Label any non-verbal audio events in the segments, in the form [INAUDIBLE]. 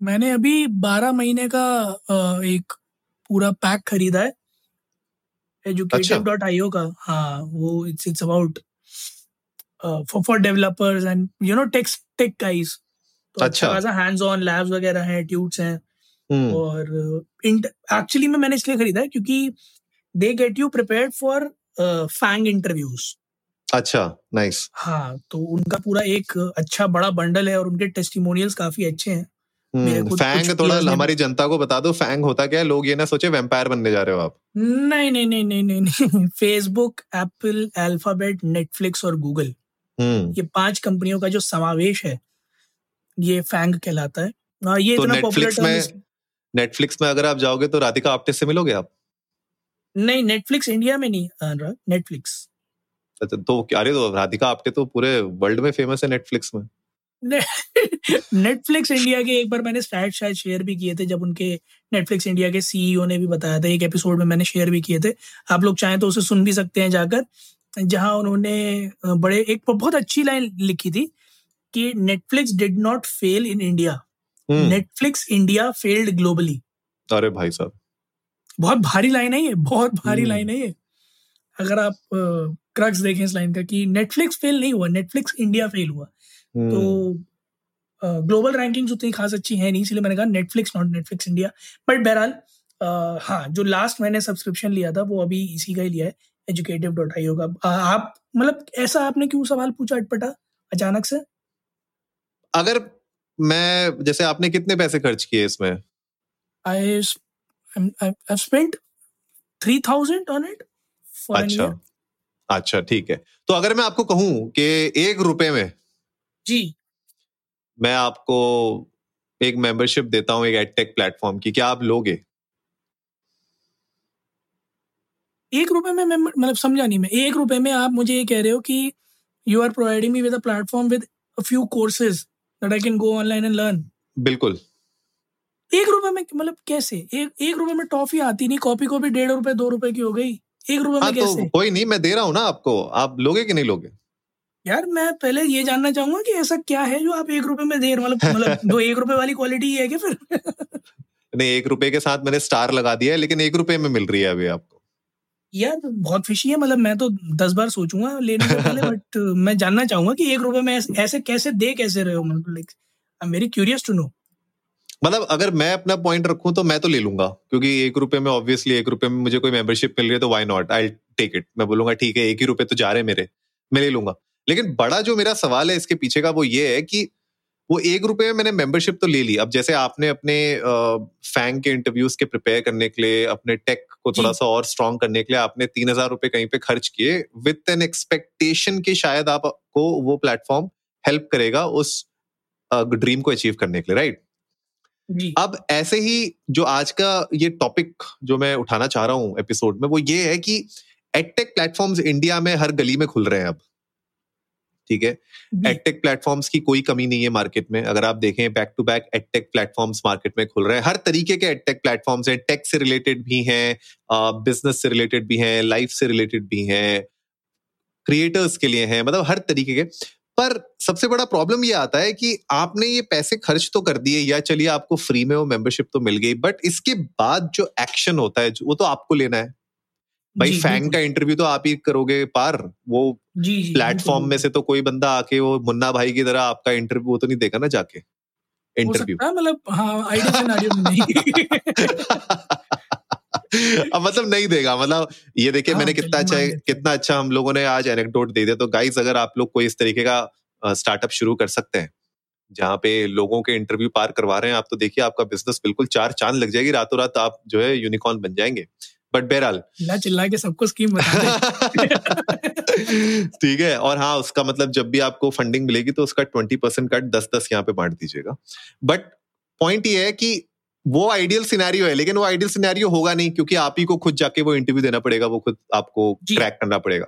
मैंने अभी बारह महीने का अ, एक पूरा पैक खरीदा है। एजुकेटिव डॉट आई का। हाँ वो it's it's about for for developers and you know techs tech guys तो अच्छा। अच्छा। खासा हैंड्स ऑन लैब्स वगैरह हैं ट्यूट्स हैं। हम्म, और एक्चुअली में मैंने इसलिए खरीदा है क्योंकि they get you prepared for FAANG interviews अच्छा नाइस हाँ तो उनका पूरा एक अच्छा बड़ा बंडल है और उनके टेस्टिमोनियल्स काफ़ी अच्छे हैं। फैंग थोड़ा हमारी जनता को बता दो फैंग होता क्या है? लोग ये ना सोचे वेम्पायर बनने जा रहे हो आप। नहीं नहीं नहीं नहीं नहीं नहीं। फेसबुक एप्पल अल्फ़ाबेट नेटफ्लिक्स और गूगल हम्म। ये पाँच कंपनियों का जो समावेश है ये फैंग कहलाता है। हाँ, ये तो नेटफ्लिक्स में नेटफ्लिक्स में अगर आप जाओगे तो राधिका आप्टे से मिलोगे आप? नहीं नेटफ्लिक्स इंडिया में नहीं अनुराग नेटफ्लिक्स अच्छा, तो अरे तो राधिका आप्टे तो पूरे वर्ल्ड में फ़ेमस है नेटफ्लिक्स में। [LAUGHS] नेटफ्लिक्स इंडिया के एक बार मैंने स्टैट शायद शेयर भी किए थे जब उनके नेटफ्लिक्स इंडिया के सीईओ ने भी बताया था। एक एपिसोड में मैंने शेयर भी किए थे। आप लोग चाहें तो उसे सुन भी सकते हैं जाकर जहाँ उन्होंने बड़े एक बहुत अच्छी लाइन लिखी थी कि Netflix did not fail in India Netflix India failed globally अरे भाई साहब। बहुत भारी लाइन है ये बहुत भारी हम्म। लाइन है ये। अगर आप क्रक्स देखें इस लाइन का कि नेटफ्लिक्स फेल नहीं हुआ नेटफ्लिक्स इंडिया फेल हुआ। तो ग्लोबल रैंकिंग्स उतनी खास अच्छी है नहीं इसलिए मैंने कहा Netflix not Netflix India but बहरहाल हाँ जो लास्ट मैंने सब्सक्रिप्शन लिया था वो अभी इसी का ही लिया है एजुकेटिव डॉट आई अ, आप मतलब ऐसा आपने क्यों सवाल पूछा अटपटा अचानक से? अगर मैं जैसे आपने कितने पैसे खर्च किए इसमें? I I spent three thousand on it अच्छा। अच्छा ठीक है। तो अगर मैं आपको कहूँ कि एक रुपए में जी। मैं आपको एक मेंबरशिप देता हूँ एक एडटेक प्लेटफॉर्म की क्या आप लोगे? एक रुपए में मतलब समझा नहीं मैं एक रुपए में आप मुझे ये कह रहे हो कि you are providing me with a platform with a few courses that I can go online and learn बिल्कुल। एक रुपए में मतलब कैसे? एक एक रुपए में टॉफी आती नहीं कॉपी कॉपी डेढ़ रुपए दो रुपए की हो गई। एक रुपए हाँ में तो कैसे? कोई नहीं मैं दे रहा हूँ ना आपको आप लोगे कि नहीं लोगे? यार मैं पहले ये जानना चाहूँगा कि ऐसा क्या है जो आप एक रुपए में दे मतलब मतलब [LAUGHS] दो एक रुपए वाली क्वालिटी है क्या फिर? नहीं एक रुपए के साथ मैंने स्टार लगा दिया है लेकिन एक रुपए में मिल रही है अभी आपको। यार बहुत फिशी है मतलब मैं तो दस बार सोचूँगा लेने से पहले [LAUGHS] बट मैं जानना चाहूँगा कि एक रुपए में ऐसे, ऐसे कैसे दे कैसे रहे हो मतलब like I am very curious to know मतलब अगर मैं अपना पॉइंट रखूँ तो मैं तो ले लूँगा क्योंकि एक रुपए में ऑब्वियसली एक रुपए में मुझे कोई मेंबरशिप मिल रही है तो why not I take it मैं बोलूँगा ठीक है एक ही रुपए तो जा रहे मेरे मैं ले लूँगा। लेकिन बड़ा जो मेरा सवाल है इसके पीछे का वो ये है कि वो एक रुपए में मैंने मेंबरशिप तो ले ली। अब जैसे आपने अपने फैंग के इंटरव्यूज़ के प्रिपेयर करने के लिए अपने टेक को थोड़ा सा और स्ट्रॉन्ग करने के लिए आपने तीन हज़ार रुपए कहीं पे खर्च किए। विथ एन एक्सपेक्टेशन कि शायद आपको वो प्लेटफॉर्म हेल्प करेगा उस ड्रीम को अचीव करने के लिए राइट अब ऐसे ही जो आज का ये टॉपिक जो मैं उठाना चाह रहा हूँ एपिसोड में वो ये है कि एडटेक प्लेटफॉर्म्स इंडिया में हर गली में खुल रहे हैं अब। ठीक है? एडटेक प्लेटफॉर्म्स की कोई कमी नहीं है मार्केट में। अगर आप देखें back to back edtech platforms market में खुल रहे हैं। हर तरीके के एडटेक प्लेटफॉर्म्स हैं। टेक से रिलेटेड भी हैं बिज़नेस से रिलेटेड भी हैं लाइफ से रिलेटेड भी हैं क्रिएटर्स के लिए हैं मतलब हर तरीके के। पर सबसे बड़ा प्रॉब्लम ये आता है कि आपने ये पैसे खर्च तो कर दिए या चलिए आपको फ्री में वो मेंबरशिप तो मिल गई बट इसके बाद जो एक्शन होता है वो तो आपको लेना है। भाई फैंग का इंटरव्यू तो आप ही करोगे पार। वो प्लेटफॉर्म में से तो कोई बंदा आके वो मुन्ना भाई की तरह आपका इंटरव्यू वो तो नहीं देगा ना जाके? इंटरव्यू मतलब हाँ [LAUGHS] अब मतलब नहीं देगा मतलब ये देखिए हाँ, मैंने कितना अच्छा। कितना अच्छा हम लोगों ने आज एनेक्डोट दे दिया। तो गाइस अगर आप लोग कोई इस तरीके का स्टार्टअप शुरू कर सकते हैं जहाँ पे लोगों के इंटरव्यू पार करवा रहे हैं आप तो देखिए आपका बिज़नेस बिल्कुल चार चाँद लग जाएगी। रातों रात आप जो है यूनिकॉर्न बन जाएँगे। बट बहरहाल। चिल्ला चिल्ला के सबको स्कीम बता [LAUGHS] ठीक है और हाँ उसका मतलब जब भी आपको फंडिंग मिलेगी तो उसका ट्वेंटी परसेंट कट दस दस यहाँ पे बांट दीजिएगा। बट पॉइंट ये है कि वो आइडियल सिनेरियो है लेकिन वो आइडियल सिनेरियो होगा नहीं क्योंकि आप ही को खुद जाके वो इंटरव्यू देना पड़ेगा वो खुद आपको ट्रैक करना पड़ेगा।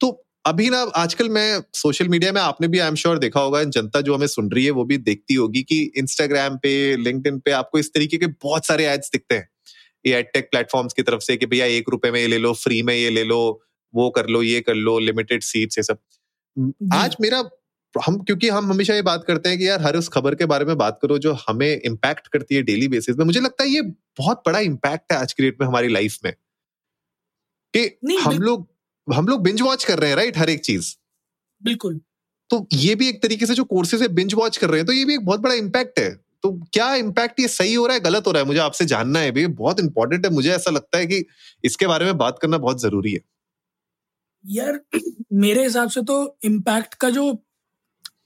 तो अभी ना आजकल मैं सोशल मीडिया में आपने भी आई एम श्योर देखा होगा जनता जो हमें सुन रही है वो भी देखती होगी कि इंस्टाग्राम पे लिंक्डइन पे आपको इस तरीके के बहुत सारे एड्स दिखते हैं। ये एडटेक प्लेटफॉर्म्स की तरफ़ से कि भैया एक रुपए में ये ले लो फ्री में ये ले लो वो कर लो ये कर लो लिमिटेड सीट्स ये सब। आज मेरा हम क्योंकि हम हमेशा ये बात करते हैं कि यार हर उस खबर के बारे में बात करो जो हमें इम्पैक्ट करती है डेली बेसिस में। मुझे लगता है ये बहुत बड़ा इम्पैक्ट है आज की डेट में हमारी लाइफ में। कि हम लोग हम लोग बिंज वॉच कर रहे हैं राइट हर एक चीज़। बिल्कुल। तो ये भी एक तरीके से जो कोर्सेज है बिंज वॉच कर रहे हैं तो ये भी एक बहुत बड़ा इम्पैक्ट है। तो क्या इम्पैक्ट ये सही हो रहा है गलत हो रहा है मुझे आपसे जानना है भी बहुत इंपॉर्टेंट है मुझे ऐसा लगता है कि इसके बारे में बात करना बहुत ज़रूरी है यार [CLEARS THROAT] मेरे हिसाब से तो इम्पैक्ट का जो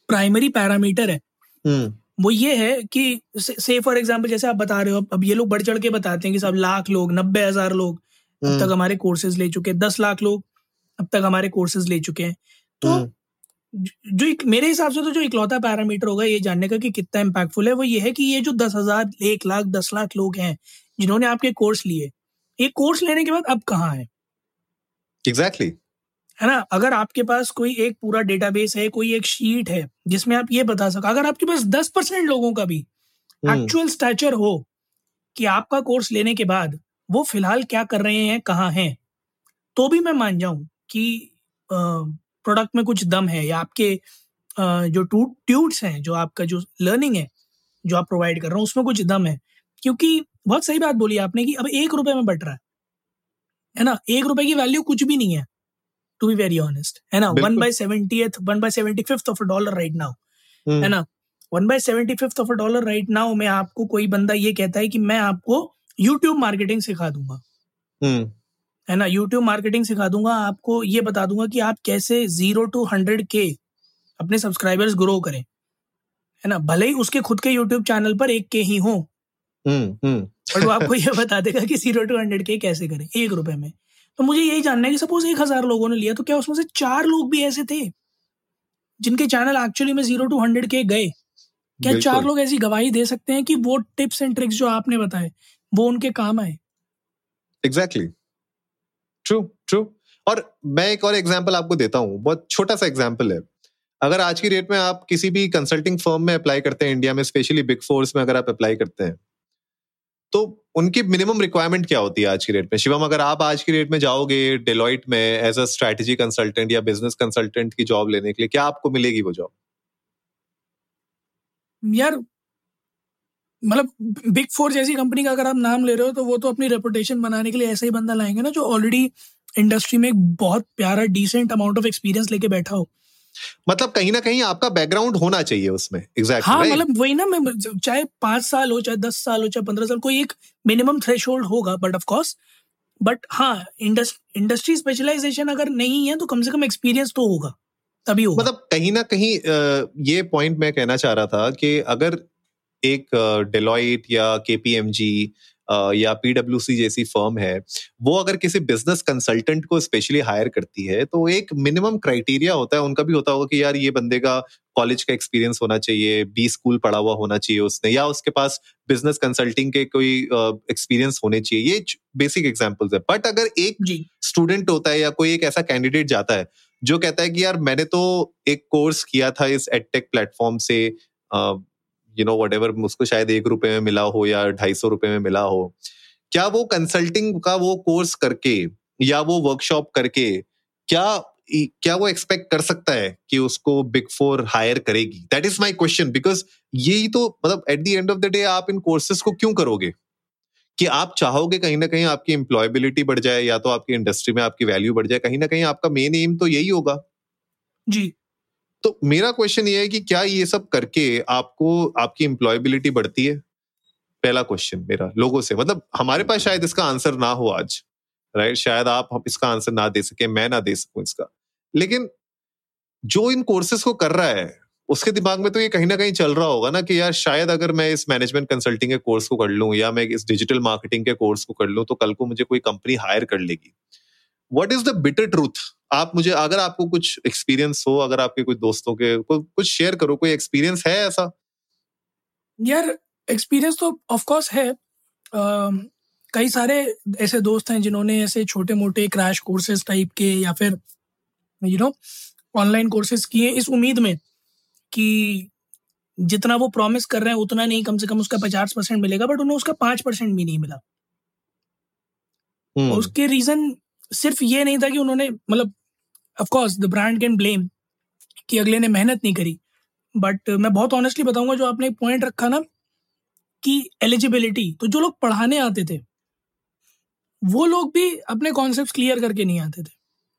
प्राइमरी पैरामीटर है हम्म। वो ये है कि से फॉर एग्ज़ाम्पल जैसे आप बता रहे हो अब ये लोग बढ़ चढ़ के बताते हैं कि सब लाख लोग नब्बे हज़ार लोग अब तक हम्म। हमारे कोर्सेज ले चुके हैं दस लाख लोग अब तक हमारे कोर्सेज ले चुके हैं तो हम्म। जो एक मेरे हिसाब से तो जो इकलौता पैरामीटर होगा ये जानने का कि कितना इम्पैक्टफुल है वो ये है कि ये जो दस हज़ार एक लाख दस लाख लोग हैं जिन्होंने आपके कोर्स लिए एक कोर्स लेने के बाद अब कहाँ है एग्जैक्टली exactly. है ना अगर आपके पास कोई एक पूरा डेटाबेस है कोई एक शीट है जिसमें आप ये बता सको अगर आपके पास दस परसेंट लोगों का भी एक्चुअल हम्म। स्टैचर हो कि आपका कोर्स लेने के बाद वो फ़िलहाल क्या कर रहे हैं कहाँ हैं तो भी मैं मान जाऊँ कि प्रोडक्ट में कुछ दम है या आपके जो टू ट्यूट्स हैं जो आपका जो लर्निंग है जो आप प्रोवाइड कर रहे हो उसमें कुछ दम है। क्योंकि बहुत सही बात बोली आपने कि अब एक रुपए में बट रहा है। है ना? एक रुपए की वैल्यू कुछ भी नहीं है टू बी वेरी ऑनेस्ट है ना? One by seventy one by seventy fifth of a dollar right now है ना? One by seventy fifth of a dollar right now में आपको कोई बंदा ये कहता है कि मैं आपको यूट्यूब मार्केटिंग सिखा दूँगा। हम्म। है ना यूट्यूब मार्केटिंग सिखा दूँगा आपको ये बता दूँगा कि आप कैसे ज़ीरो टू हंड्रेड के अपने सब्सक्राइबर्स ग्रो करें। है ना भले ही उसके खुद के यूट्यूब चैनल पर एक के ही हो। हम्म, हम्म। वो आपको ये बता देगा कि ज़ीरो टू हंड्रेड के कैसे करें एक रुपए में। तो मुझे यही जानना है कि सपोज़ एक हज़ार लोगों ने लिया तो क्या उसमें से चार लोग भी ऐसे थे जिनके चैनल एक्चुअली में ज़ीरो टू हंड्रेड के गए? क्या चार लोग ऐसी गवाही दे सकते हैं कि वो टिप्स एंड ट्रिक्स जो आपने बताए वो उनके काम आए? एग्जैक्टली ट्रू ट्रू और मैं एक और एग्ज़ाम्पल आपको देता हूँ, बहुत छोटा सा एग्ज़ाम्पल है। अगर आज की डेट में आप किसी भी कंसल्टिंग फर्म में अप्लाई करते हैं इंडिया में स्पेशली बिग फोर्स में अगर आप अप्लाई करते हैं तो उनकी मिनिमम रिक्वायरमेंट क्या होती है आज की डेट में? शिवम, अगर आप आज की डेट में जाओगे डिलॉइट में एज अ स्ट्रेटेजी कंसल्टेंट या बिज़नेस कंसल्टेंट की जॉब लेने के लिए, क्या आपको मिलेगी वो जॉब यार मतलब बिग फोर जैसी कंपनी का अगर आप नाम ले रहे हो तो वो तो अपनी रेपुटेशन बनाने के लिए ऐसा ही बंदा लाएँगे ना जो ऑलरेडी इंडस्ट्री में एक बहुत प्यारा डिसेंट अमाउंट ऑफ़ एक्सपीरियंस लेके बैठा हो मतलब कहीं ना कहीं आपका बैकग्राउंड होना चाहिए उसमें एग्जैक्ट हाँ right? मतलब वही ना मैं चाहे पाँच साल हो चाहे दस साल हो चाहे पंद्रह साल कोई एक मिनिमम थ्रेश होगा बट ऑफकोर्स बट हाँ इंडस्ट्री स्पेशलाइजेशन अगर नहीं है तो कम से कम एक्सपीरियंस तो होगा तभी होगा मतलब कहीं ना कहीं ये पॉइंट मैं कहना चाह रहा था कि अगर एक डेलॉइट या केपीएमजी या पीडब्ल्यूसी जैसी फर्म है वो अगर किसी बिज़नेस कंसल्टेंट को स्पेशली हायर करती है तो एक मिनिमम क्राइटेरिया होता है उनका भी होता होगा कि यार ये बंदे का कॉलेज का एक्सपीरियंस होना चाहिए बी स्कूल पढ़ा हुआ होना चाहिए उसने या उसके पास बिज़नेस कंसल्टिंग के कोई एक्सपीरियंस uh, होने चाहिए ये बेसिक एग्जाम्पल्स है। बट अगर एक स्टूडेंट होता है या कोई एक ऐसा कैंडिडेट जाता है जो कहता है कि यार मैंने तो एक कोर्स किया था इस एडटेक प्लेटफॉर्म से यू नो वट एवर उसको शायद एक रुपए में मिला हो या ढाई सौ रुपए में मिला हो, क्या वो कंसल्टिंग का वो कोर्स करके या वो वर्कशॉप करके क्या क्या वो एक्सपेक्ट कर सकता है कि उसको बिग फोर हायर करेगी? That is my question because यही तो मतलब at the end of the day आप इन कोर्सेज को क्यों करोगे? कि आप चाहोगे कहीं ना कहीं आपकी एम्प्लॉयबिलिटी बढ़ जाए या तो आपकी इंडस्ट्री में आपकी वैल्यू बढ़ जाए, कहीं ना कहीं आपका मेन एम तो यही होगा। जी। तो मेरा क्वेश्चन ये है कि क्या ये सब करके आपको, आपकी एम्प्लॉयबिलिटी बढ़ती है? पहला क्वेश्चन मेरा, लोगों से। मतलब हमारे पास शायद इसका आंसर ना हो आज राइट शायद आप इसका आंसर ना दे सके, मैं ना दे सकूँ इसका। लेकिन जो इन कोर्सेज को कर रहा है, उसके दिमाग में तो ये कहीं ना कहीं चल रहा होगा ना कि यार शायद अगर मैं इस मैनेजमेंट कंसल्टिंग के कोर्स को कर लूँ या मैं इस डिजिटल मार्केटिंग के कोर्स को कर लूँ तो कल को मुझे कोई कंपनी हायर कर लेगी। What is the bitter truth आप मुझे अगर आपको कुछ एक्सपीरियंस हो अगर आपके कुछ दोस्तों के कुछ शेयर करो कोई एक्सपीरियंस है ऐसा? यार एक्सपीरियंस तो ऑफ़ कोर्स है। कई सारे ऐसे दोस्त हैं जिन्होंने ऐसे छोटे मोटे क्रैश कोर्सेज टाइप के या फिर यू नो ऑनलाइन कोर्सेज किए इस उम्मीद में कि जितना वो प्रॉमिस कर रहे हैं उतना नहीं कम से कम उसका पचास परसेंट मिलेगा बट उन्हें उसका पाँच परसेंट भी नहीं मिला। hmm. उसके रीजन सिर्फ़ ये नहीं था कि उन्होंने मतलब of course the brand can blame कि अगले ने मेहनत नहीं करी। बट मैं बहुत ऑनेस्टली बताऊँगा जो आपने एक पॉइंट रखा ना कि एलिजिबिलिटी तो जो लोग पढ़ाने आते थे वो लोग भी अपने कॉन्सेप्ट क्लियर करके नहीं आते थे।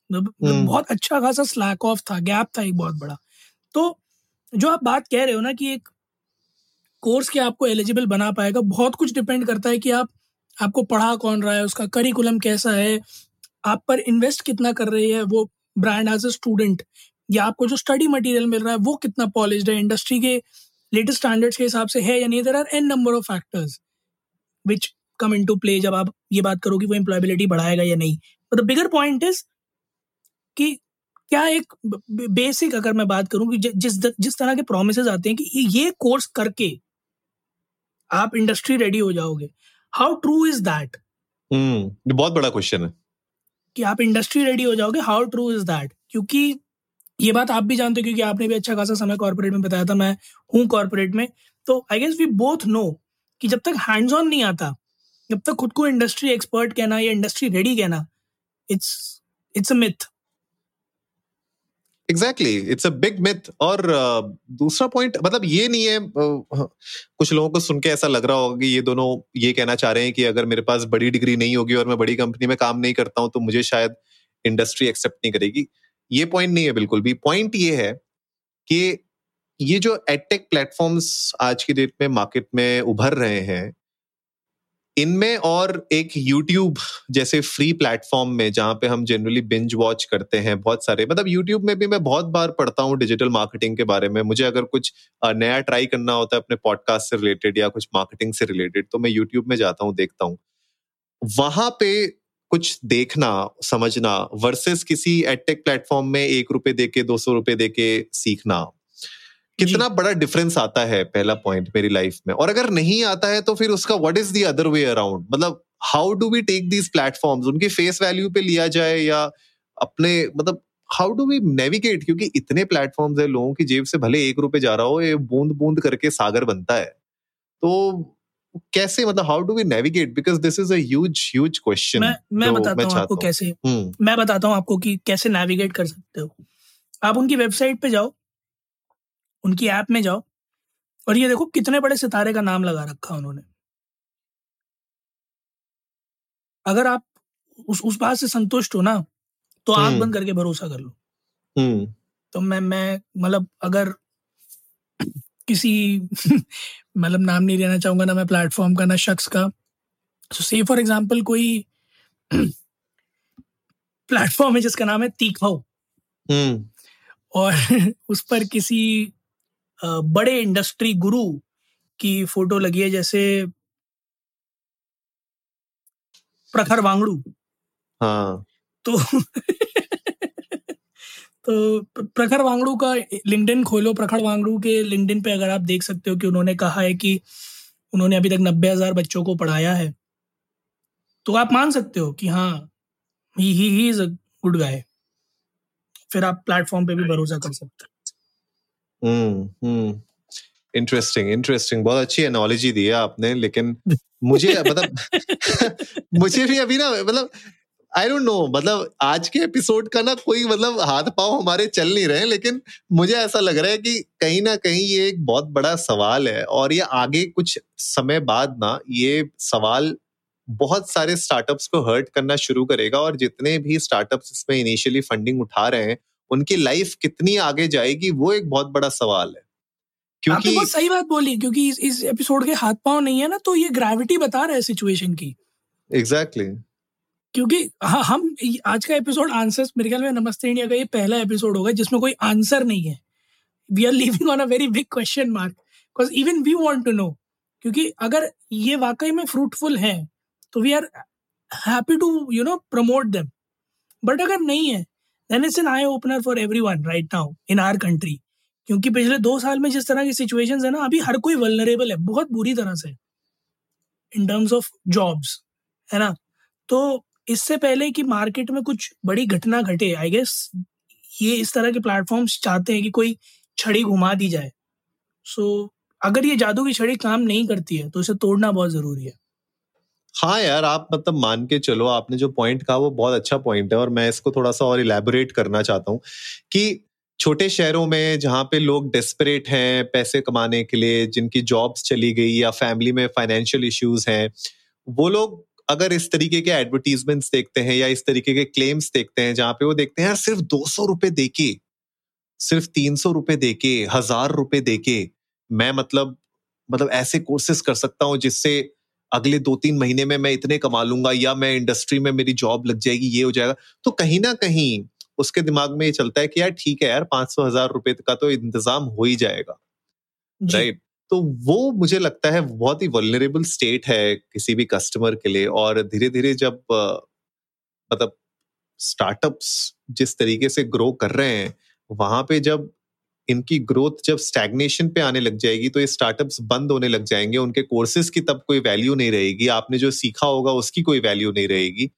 hmm. बहुत अच्छा खासा स्लैक ऑफ़ था गैप था एक बहुत बड़ा। तो जो आप बात कह रहे हो ना कि एक कोर्स के आपको एलिजिबल बना पाएगा बहुत कुछ डिपेंड करता है कि आप आपको पढ़ा कौन रहा है उसका करिकुलम कैसा है आप पर इन्वेस्ट कितना कर रही है वो ब्रांड एज अ स्टूडेंट या आपको जो स्टडी मटेरियल मिल रहा है, वो कितना पॉलिश है इंडस्ट्री के लेटेस्ट स्टैंडर्ड्स के हिसाब से है या नहीं there are n number of factors which come into play जब आप ये बात करो कि वो एम्प्लॉयबिलिटी बढ़ाएगा या नहीं। द बिगर पॉइंट इज़ कि क्या एक बेसिक अगर मैं बात करूँ कि जिस जिस तरह के प्रोमिस आते हैं कि ये कोर्स करके आप इंडस्ट्री रेडी हो जाओगे। हाउ ट्रू इज़ दैट बहुत बड़ा क्वेश्चन है। कि आप इंडस्ट्री रेडी हो जाओगे हाउ ट्रू इज़ दैट क्योंकि ये बात आप भी जानते हो, क्योंकि आपने भी अच्छा खासा समय कॉर्पोरेट में बताया था, मैं हूँ कॉर्पोरेट में। तो I guess we both know कि जब तक हैंड्स ऑन नहीं आता, जब तक खुद को इंडस्ट्री एक्सपर्ट कहना या इंडस्ट्री रेडी कहना it's it's a myth exactly it's a big myth और uh, दूसरा पॉइंट मतलब ये नहीं है uh, कुछ लोगों को सुन के ऐसा लग रहा होगा कि ये दोनों ये कहना चाह रहे हैं कि अगर मेरे पास बड़ी डिग्री नहीं होगी और मैं बड़ी कंपनी में काम नहीं करता हूँ तो मुझे शायद इंडस्ट्री एक्सेप्ट नहीं करेगी। ये पॉइंट नहीं है बिल्कुल भी। पॉइंट ये है कि ये जो एडटेक प्लेटफॉर्म्स आज की डेट में मार्केट में उभर रहे हैं इनमें और एक यूट्यूब जैसे फ्री प्लेटफॉर्म में जहाँ पे हम जनरली बिंज वॉच करते हैं बहुत सारे। मतलब यूट्यूब में भी मैं बहुत बार पढ़ता हूँ डिजिटल मार्केटिंग के बारे में। मुझे अगर कुछ नया ट्राई करना होता है अपने पॉडकास्ट से रिलेटेड या कुछ मार्केटिंग से रिलेटेड तो मैं यूट्यूब में जाता हूँ, देखता हूँ। वहाँ पे कुछ देखना, समझना वर्सेस किसी एडटेक प्लेटफॉर्म में एक रुपए देके, दो सौ रुपए देके सीखना। कितना बड़ा डिफरेंस आता है पहला पॉइंट मेरी लाइफ में? और अगर नहीं आता है तो फिर उसका what is the other way around मतलब how do we take these platforms उनके फेस वैल्यू पे लिया जाए या अपने मतलब हाउ डू वी नेविगेट क्योंकि इतने प्लेटफॉर्म्स है लोगों की जेब से भले एक रुपए जा रहा हो ये बूंद बूंद करके सागर बनता है। तो कैसे मतलब how do we navigate because this is a huge question मैं मैं बताता हूँ आपको कैसे हम्म। मैं बताता हूँ आपको कि कैसे नेविगेट कर सकते हो। आप उनकी वेबसाइट पे जाओ उनकी ऐप में जाओ। और ये देखो कितने बड़े सितारे का नाम लगा रखा उन्होंने। अगर आप उस उस बात से संतुष्ट हो ना तो आँख बंद करके भरोसा कर लो। तो मैं मैं मतलब अगर किसी [LAUGHS] मतलब नाम नहीं लेना चाहूँगा ना मैं प्लेटफॉर्म का ना शख्स का। तो से फॉर एग्जांपल कोई [CLEARS THROAT] प्लेटफॉर्म है जिसका नाम है तीखाओ और [LAUGHS] उस पर किसी बड़े इंडस्ट्री गुरु की फ़ोटो लगी है जैसे प्रखर वांगड़ू। हाँ। तो [LAUGHS] तो प्रखर वांगड़ू का लिंक्डइन खोलो प्रखर वांगड़ू के लिंक्डइन पे अगर आप देख सकते हो कि उन्होंने कहा है कि उन्होंने अभी तक नब्बे हज़ार बच्चों को पढ़ाया है तो आप मान सकते हो कि हाँ ही he is a good guy फिर आप प्लेटफॉर्म पे भी भरोसा कर सकते हो। इंटरेस्टिंग इंटरेस्टिंग बहुत अच्छी एनोलॉजी दी है आपने लेकिन मुझे [LAUGHS] मतलब [LAUGHS] मुझे भी अभी ना मतलब आई डोंट नो मतलब आज के एपिसोड का ना कोई मतलब हाथ पाव हमारे चल नहीं रहे लेकिन मुझे ऐसा लग रहा है कि कहीं ना कहीं ये एक बहुत बड़ा सवाल है और ये आगे कुछ समय बाद ना ये सवाल बहुत सारे स्टार्टअप्स को हर्ट करना शुरू करेगा और जितने भी स्टार्टअप्स इसमें इनिशियली फंडिंग उठा रहे हैं उनकी लाइफ कितनी आगे जाएगी वो एक बहुत बड़ा सवाल है। क्योंकि बहुत सही बात बोली क्योंकि इस, इस एपिसोड के हाथ पाव नहीं है ना तो ये ग्रेविटी बता रहा है सिचुएशन की। Exactly exactly. क्योंकि हाँ हम आज का एपिसोड आंसर्स मेरे ख्याल में नमस्ते इंडिया का ये पहला एपिसोड होगा जिसमें कोई आंसर नहीं है। We are living on a very big question mark because even we want to know क्योंकि अगर ये वाकई में फ्रूटफुल है तो we are happy to you know promote them but अगर नहीं है then it's an eye opener for everyone right now in our country क्योंकि पिछले दो साल में जिस तरह की सिचुएशन है ना अभी हर कोई वलनरेबल है बहुत बुरी तरह से इन टर्म्स ऑफ़ जॉब्स है ना? तो इससे पहले कि मार्केट में कुछ बड़ी घटना घटे आई गेस ये इस तरह के प्लेटफॉर्म्स चाहते हैं कि कोई छड़ी घुमा दी जाए। सो so, अगर ये जादू की छड़ी काम नहीं करती है तो इसे तोड़ना बहुत ज़रूरी है। हाँ यार, आप मतलब मान के चलो, आपने जो पॉइंट कहा वो बहुत अच्छा पॉइंट है और मैं इसको थोड़ा सा और इलेबोरेट करना चाहता हूँ कि छोटे शहरों में जहाँ पे लोग डेस्परेट हैं पैसे कमाने के लिए, जिनकी जॉब्स चली गई या फैमिली में फाइनेंशियल इश्यूज़ हैं, वो लोग अगर इस तरीके के एडवर्टीजमेंट्स देखते हैं या इस तरीके के क्लेम्स देखते हैं जहाँ पे वो देखते हैं, यार, सिर्फ़ दो सौ रुपए देके सिर्फ़ तीन सौ रुपए देके हज़ार रुपये देके मैं मतलब मतलब ऐसे कोर्सेस कर सकता हूँ जिससे अगले दो तीन महीने में मैं इतने कमा लूँगा या मैं इंडस्ट्री में मेरी जॉब लग जाएगी ये हो जाएगा। तो कहीं ना कहीं उसके दिमाग में ये चलता है कि यार ठीक है यार पाँच सौ हज़ार रुपए का तो इंतज़ाम हो ही जाएगा। राइट तो वो मुझे लगता है बहुत ही वलनरेबल स्टेट है किसी भी कस्टमर के लिए और धीरे धीरे जब मतलब स्टार्टअप्स जिस तरीके से ग्रो कर रहे हैं वहाँ पे जब इनकी ग्रोथ जब स्टैग्नेशन पे आने लग जाएगी तो ये स्टार्टअप्स बंद होने लग जाएँगे, उनके कोर्सेज की तब कोई वैल्यू नहीं रहेगी, आपने जो सीखा होगा उसकी कोई वैल्यू नहीं रहेगी।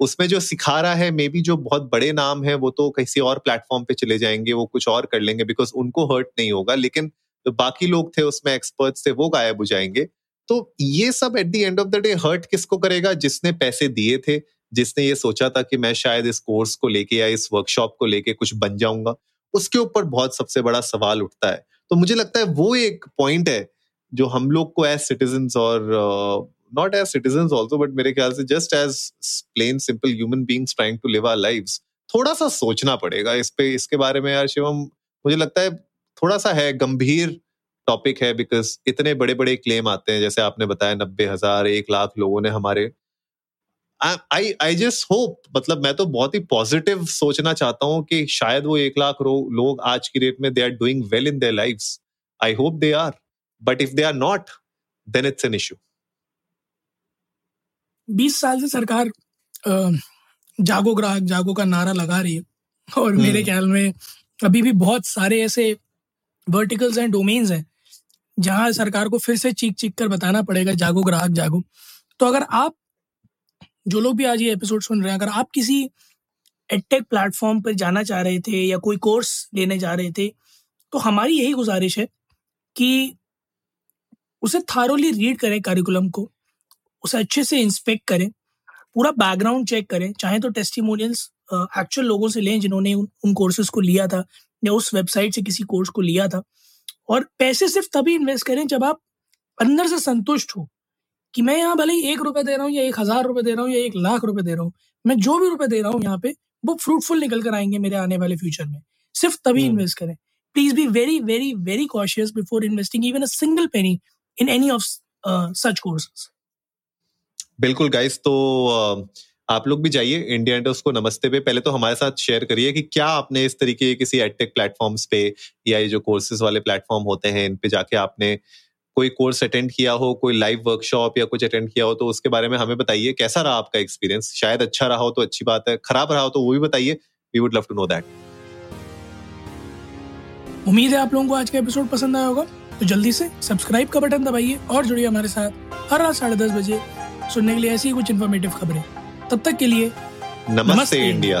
उसमें जो सिखा रहा है मे बी जो बहुत बड़े नाम है, वो तो किसी और प्लेटफॉर्म पे चले जाएँगे, वो कुछ और कर लेंगे बिकॉज़ उनको हर्ट नहीं होगा, लेकिन जो बाकी लोग थे उसमें एक्सपर्ट्स थे, वो गायब हो जाएँगे। तो ये सब at the end of the day hurt किसको करेगा? जिसने पैसे दिए थे, जिसने ये सोचा था कि मैं शायद इस कोर्स को लेके या इस वर्कशॉप को लेके कुछ बन जाऊँगा। उसके ऊपर बहुत सबसे बड़ा सवाल उठता है। तो मुझे लगता है वो एक पॉइंट है जो हम लोग को एज सिटीजन और not as citizen also but मेरे ख्याल से just as plain simple human beings trying to live our life थोड़ा सा सोचना पड़ेगा इस पे, इसके बारे में यार शिवम, मुझे लगता है थोड़ा सा है, गंभीर टॉपिक है बिकॉज़ इतने बड़े बड़े क्लेम आते हैं, जैसे आपने बताया नब्बे हज़ार, एक लाख लोगों ने हमारे आई आई जस्ट होप मतलब मैं तो बहुत ही पॉजिटिव सोचना चाहता हूँ कि शायद वो एक लाख लोग आज की डेट में they are doing well in their life I hope they are but if they are not then it's an issue बीस साल से सरकार जागो ग्राहक जागो का नारा लगा रही है। और मेरे हम्म। ख्याल में अभी भी बहुत सारे ऐसे वर्टिकल्स एंड डोमेन्स हैं जहाँ सरकार को फिर से चीख चीख कर बताना पड़ेगा जागो ग्राहक जागो। तो अगर आप जो लोग भी आज ये एपिसोड सुन रहे हैं अगर आप किसी एडटेक प्लेटफॉर्म पर जाना चाह रहे थे या कोई कोर्स लेने जा रहे थे तो हमारी यही गुजारिश है कि उसे थारोली रीड करें करिकुलम को उसे अच्छे से इंस्पेक्ट करें पूरा बैकग्राउंड चेक करें चाहे तो टेस्टिमोनियल्स एक्चुअल लोगों से लें जिन्होंने उन, उन कोर्सेज को लिया था या उस वेबसाइट से किसी कोर्स को लिया था और पैसे सिर्फ़ तभी इन्वेस्ट करें जब आप अंदर से संतुष्ट हो। कि मैं यहाँ भले ही एक रुपए दे रहा हूँ या एक हज़ार रुपए दे रहा हूँ या एक लाख रुपए दे रहा हूँ मैं जो भी रुपए दे रहा हूँ यहाँ पे वो फ्रूटफुल निकल कर आएँगे मेरे आने वाले फ्यूचर में। सिर्फ़ तभी इन्वेस्ट करें। Please be very very very cautious before investing even a single penny in any of such courses बिल्कुल गाइस तो uh, आप लोग भी जाइए इंडिया इंडोस को नमस्ते पे। पहले तो हमारे साथ शेयर करिए कि क्या आपने इस तरीके के किसी एडटेक प्लेटफॉर्म्स पे या ये जो कोर्सेज वाले प्लेटफॉर्म होते हैं इन पे जाके आपने कोई कोर्स अटेंड किया हो कोई लाइव वर्कशॉप या कुछ अटेंड किया हो तो उसके बारे में हमें बताइए कैसा रहा आपका एक्सपीरियंस शायद अच्छा रहा हो तो अच्छी बात है खराब रहा हो तो वो भी बताइए we would love to know that उम्मीद है आप लोगों को आज का एपिसोड पसंद आया होगा तो जल्दी से सब्सक्राइब का बटन दबाइए और जुड़िए हमारे साथ हर रात साढ़े दस बजे सुनने के लिए ऐसी कुछ इन्फॉर्मेटिव खबरें। तब तक के लिए नमस्ते, नमस्ते। इंडिया